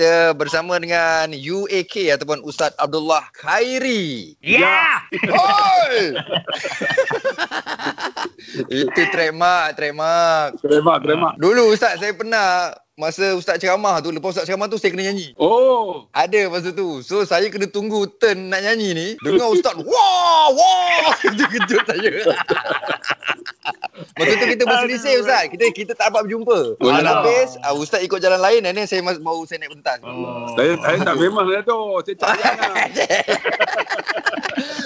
kita bersama dengan UAK ataupun Ustaz Abdullah Khairi. Ya. Oi! Itu trademark, trademark. Terima, terima. Dulu Ustaz saya pernah masa Ustaz ceramah tu, lepas Ustaz ceramah tu saya kena nyanyi. Oh, Ada masa tu. So saya kena tunggu turn nak nyanyi ni. Dengar Ustaz, wah, wah. Kejut-kejut saya. Masa tu kita berselisih Ustaz. Kita kita tak dapat berjumpa. Oh, Alah. ya. Habis uh, Ustaz ikut jalan lain dan saya mas- baru saya naik pentas. Oh. saya saya tak memang lah tu. Saya cari lah.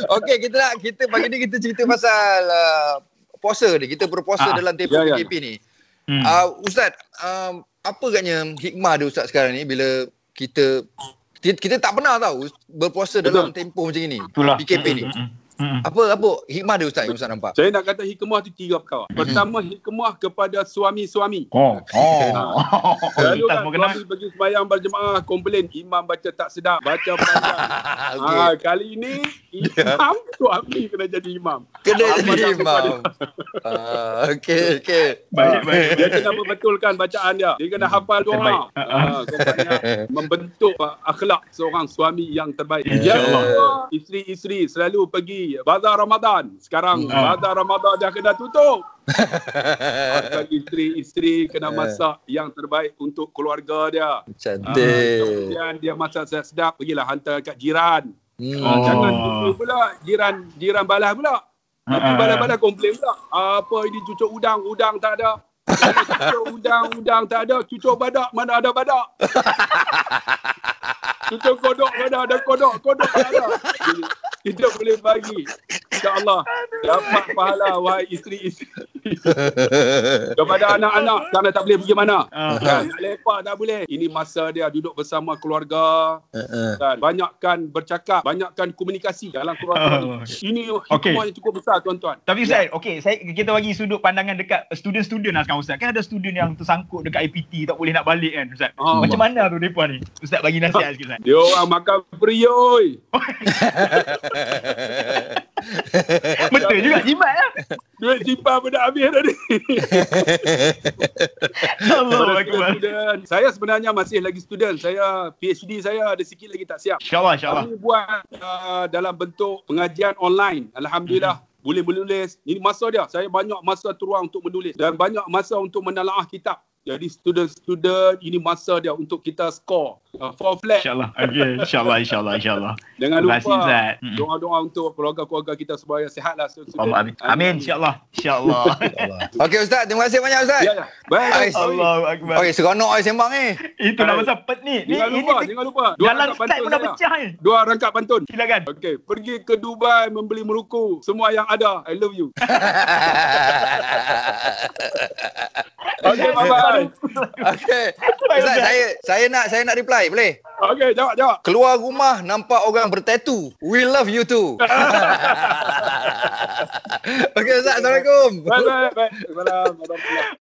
Okey, kita nak kita pagi ni kita cerita pasal uh, puasa ni. Kita berpuasa Ah, dalam tempoh ya, ya. PKP ni. Hmm. Uh, Ustaz, um, apa agaknya hikmah dia Ustaz sekarang ni bila kita kita, kita tak pernah tahu berpuasa Betul. dalam tempoh macam ni. Itulah. PKP ni. Hmm, hmm, hmm. Apa apa hikmah dia Ustaz yang Ustaz nampak? Saya nak kata hikmah tu tiga perkara. Pertama, hikmah kepada suami-suami. Oh. Oh. Kan mau kenal. suami pergi sembahyang berjemaah komplain imam baca tak sedap, baca panjang. Okey. Ah, kali ini imam suami kena jadi imam. Kena jadi imam. Ah, okey okey. Baik, baik. Dia kena membetulkan bacaan dia. Dia kena hafal doa. Ah, kompanya membentuk ah, akhlak seorang suami yang terbaik. InsyaAllah. Isteri-isteri selalu pergi bazar Ramadan. Sekarang Ah. bazar Ramadan dah kena tutup. Maka isteri-isteri kena masak yang terbaik untuk keluarga dia. Cantik. kemudian dia masak sedap-sedap, pergilah hantar kat jiran. Hmm. Ah, Oh. Jangan tunggu pula jiran jiran balas pula. Nanti Ah, balas-balas komplain pula. Apa ini cucuk udang, udang tak ada. cucuk udang, udang tak ada. Cucuk badak, mana ada badak. cucuk kodok, mana ada kodok. Kodok tak ada. Bagi. InsyaAllah. Dapat pahala, wahai isteri-isteri. Kepada anak-anak, kerana tak boleh pergi mana. Ah. Kan? Nak lepak tak boleh. Ini masa dia duduk bersama keluarga. Kan? Banyakkan bercakap, banyakkan komunikasi dalam keluarga. Oh. Ini hikmah yang cukup besar tuan-tuan. Tapi Ustaz, okey, saya kita bagi sudut pandangan dekat student-student lah sekarang Ustaz. Kan ada student yang tersangkut dekat IPT tak boleh nak balik kan Ustaz. Ah, Macam mana tu depa ni? Ustaz bagi nasihat sikit Ustaz. Dia orang makan free oi. Betul juga jimat lah. Duit simpan pun dah habis tadi. Allah Pada Akbar. student, saya sebenarnya masih lagi student. Saya PhD saya ada sikit lagi tak siap. InsyaAllah, insyaAllah. Kami buat uh, dalam bentuk pengajian online. Alhamdulillah. Boleh menulis. Ini masa dia. Saya banyak masa terluang untuk menulis. Dan banyak masa untuk menelaah kitab. Jadi student-student ini masa dia untuk kita score. Uh, for flat. InsyaAllah. Okey, insyaAllah, insyaAllah, insyaAllah. Jangan Terima kasih, lupa doa-doa untuk keluarga-keluarga kita supaya sihatlah student. Allah, amin. Amin, insyaAllah. InsyaAllah. Okey Ustaz, terima kasih banyak Ustaz. Ya, ya. Baik. Ais. Allahu Akbar. Okey, seronok ai sembang ni. Itu nama siapa ni? Ni Jangan lupa, ini jangan lupa. Dua dalam Skype pantun pun dah saya. pecah ni. Dua rangkap pantun. Silakan. Okey, pergi ke Dubai membeli meruku. Semua yang ada. I love you. Okey, bye-bye. Okey. Ustaz, saya saya nak saya nak reply, boleh? Okey, jawab, jawab. Keluar rumah nampak orang bertatu. We love you too. Okey Ustaz, Assalamualaikum. Bye-bye. Bye. Assalamualaikum.